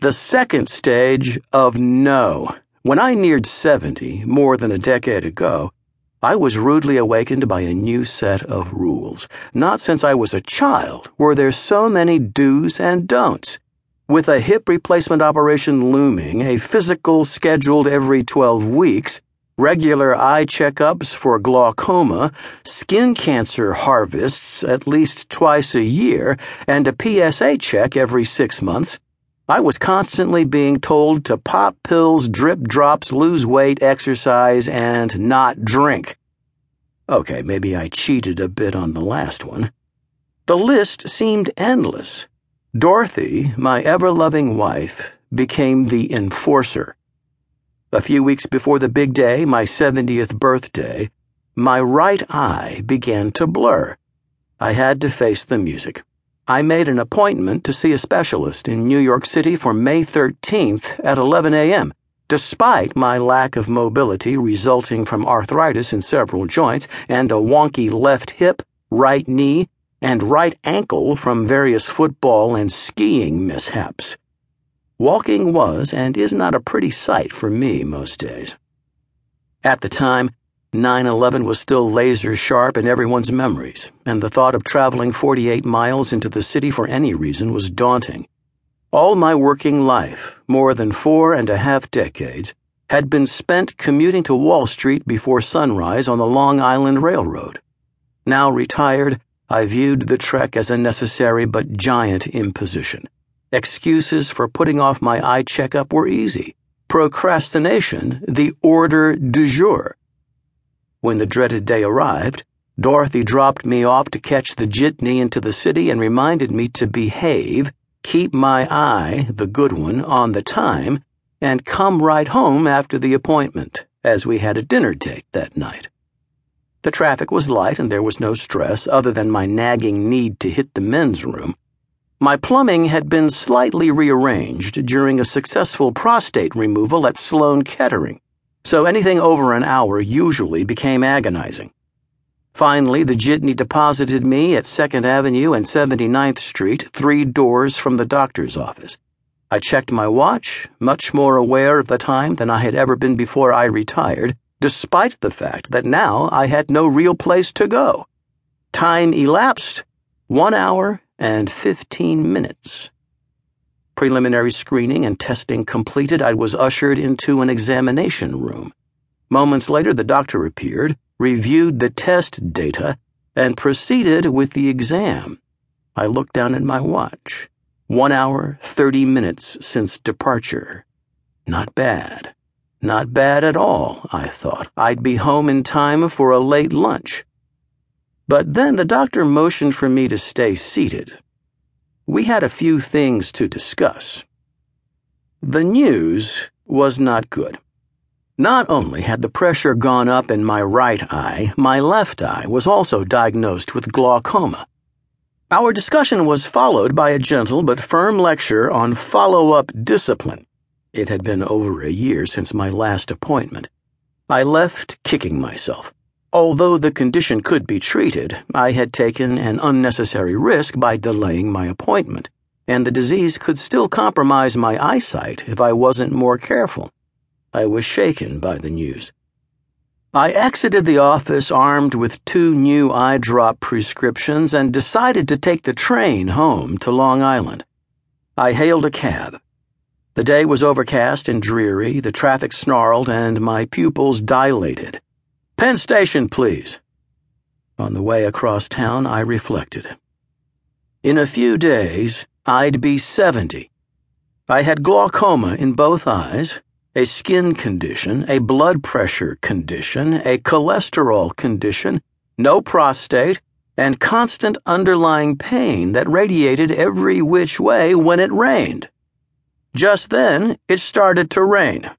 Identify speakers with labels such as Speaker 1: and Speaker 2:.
Speaker 1: The second stage of no. When I neared 70, more than a decade ago, I was rudely awakened by a new set of rules. Not since I was a child were there so many do's and don'ts. With a hip replacement operation looming, a physical scheduled every 12 weeks, regular eye checkups for glaucoma, skin cancer harvests at least twice a year, and a PSA check every six months, I was constantly being told to pop pills, drip drops, lose weight, exercise, and not drink. Okay, maybe I cheated a bit on the last one. The list seemed endless. Dorothy, my ever loving wife, became the enforcer. A few weeks before the big day, my 70th birthday, my right eye began to blur. I had to face the music. I made an appointment to see a specialist in New York City for May 13th at 11 a.m. Despite my lack of mobility resulting from arthritis in several joints and a wonky left hip, right knee, and right ankle from various football and skiing mishaps. Walking was and is not a pretty sight for me most days. At the time, 9 11 was still laser sharp in everyone's memories, and the thought of traveling 48 miles into the city for any reason was daunting. All my working life, more than four and a half decades, had been spent commuting to Wall Street before sunrise on the Long Island Railroad. Now retired, I viewed the trek as a necessary but giant imposition. Excuses for putting off my eye checkup were easy. Procrastination, the order du jour. When the dreaded day arrived, Dorothy dropped me off to catch the jitney into the city and reminded me to behave, keep my eye, the good one, on the time, and come right home after the appointment, as we had a dinner date that night. The traffic was light and there was no stress other than my nagging need to hit the men's room. My plumbing had been slightly rearranged during a successful prostate removal at Sloan Kettering so anything over an hour usually became agonizing. Finally, the jitney deposited me at 2nd Avenue and 79th Street, three doors from the doctor's office. I checked my watch, much more aware of the time than I had ever been before I retired, despite the fact that now I had no real place to go. Time elapsed one hour and 15 minutes. Preliminary screening and testing completed, I was ushered into an examination room. Moments later, the doctor appeared, reviewed the test data, and proceeded with the exam. I looked down at my watch. One hour, 30 minutes since departure. Not bad. Not bad at all, I thought. I'd be home in time for a late lunch. But then the doctor motioned for me to stay seated we had a few things to discuss. The news was not good. Not only had the pressure gone up in my right eye, my left eye was also diagnosed with glaucoma. Our discussion was followed by a gentle but firm lecture on follow up discipline. It had been over a year since my last appointment. I left kicking myself. Although the condition could be treated, I had taken an unnecessary risk by delaying my appointment, and the disease could still compromise my eyesight if I wasn't more careful. I was shaken by the news. I exited the office armed with two new eye drop prescriptions and decided to take the train home to Long Island. I hailed a cab. The day was overcast and dreary, the traffic snarled, and my pupils dilated. Penn Station, please. On the way across town, I reflected. In a few days, I'd be 70. I had glaucoma in both eyes, a skin condition, a blood pressure condition, a cholesterol condition, no prostate, and constant underlying pain that radiated every which way when it rained. Just then, it started to rain.